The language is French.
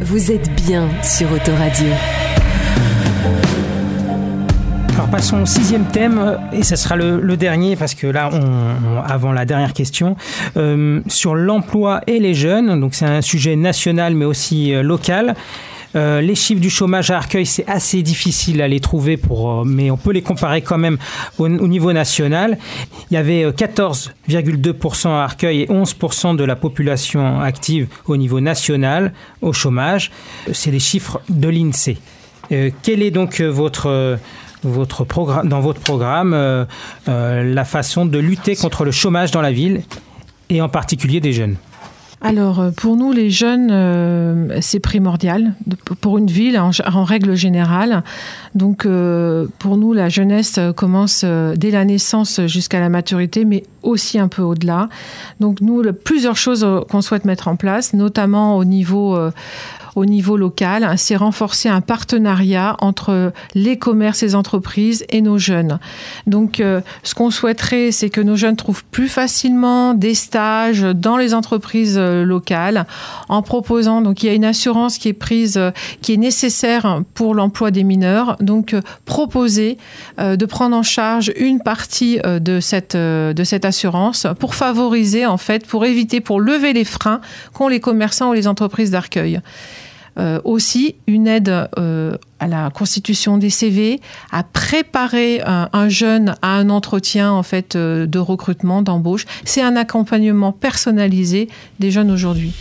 Vous êtes bien sur Autoradio. Alors passons au sixième thème, et ce sera le, dernier parce que là, on, avant la dernière question, euh, sur l'emploi et les jeunes. Donc c'est un sujet national mais aussi euh, local. Euh, les chiffres du chômage à Arcueil, c'est assez difficile à les trouver, pour, mais on peut les comparer quand même au, niveau national. Il y avait 14,2% à Arcueil et 11% de la population active au niveau national au chômage. C'est les chiffres de l'INSEE. quel est donc votre votre programme, dans votre programme euh, euh, la façon de lutter contre le chômage dans la ville et en particulier des jeunes? Alors, euh, pour nous, les jeunes, c'est primordial pour une ville en, règle générale. Donc, pour nous, la jeunesse commence dès la naissance jusqu'à la maturité, mais aussi un peu au-delà. Donc, nous, plusieurs choses qu'on souhaite mettre en place, notamment au niveau au niveau local, c'est renforcer un partenariat entre les commerces les entreprises et nos jeunes. Donc, euh, ce qu'on souhaiterait, c'est que nos jeunes trouvent plus facilement des stages dans les entreprises euh, locales en proposant, donc il y a une assurance qui est prise, euh, qui est nécessaire pour l'emploi des mineurs. Donc, proposer de prendre en charge une partie de cette, de cette assurance pour favoriser, en fait, pour éviter, pour lever les freins qu'ont les commerçants ou les entreprises d'accueil. Euh, aussi une aide euh, à la constitution des CV, à préparer un, jeune à un entretien en fait euh, de recrutement, d'embauche. C'est un accompagnement personnalisé des jeunes aujourd'hui.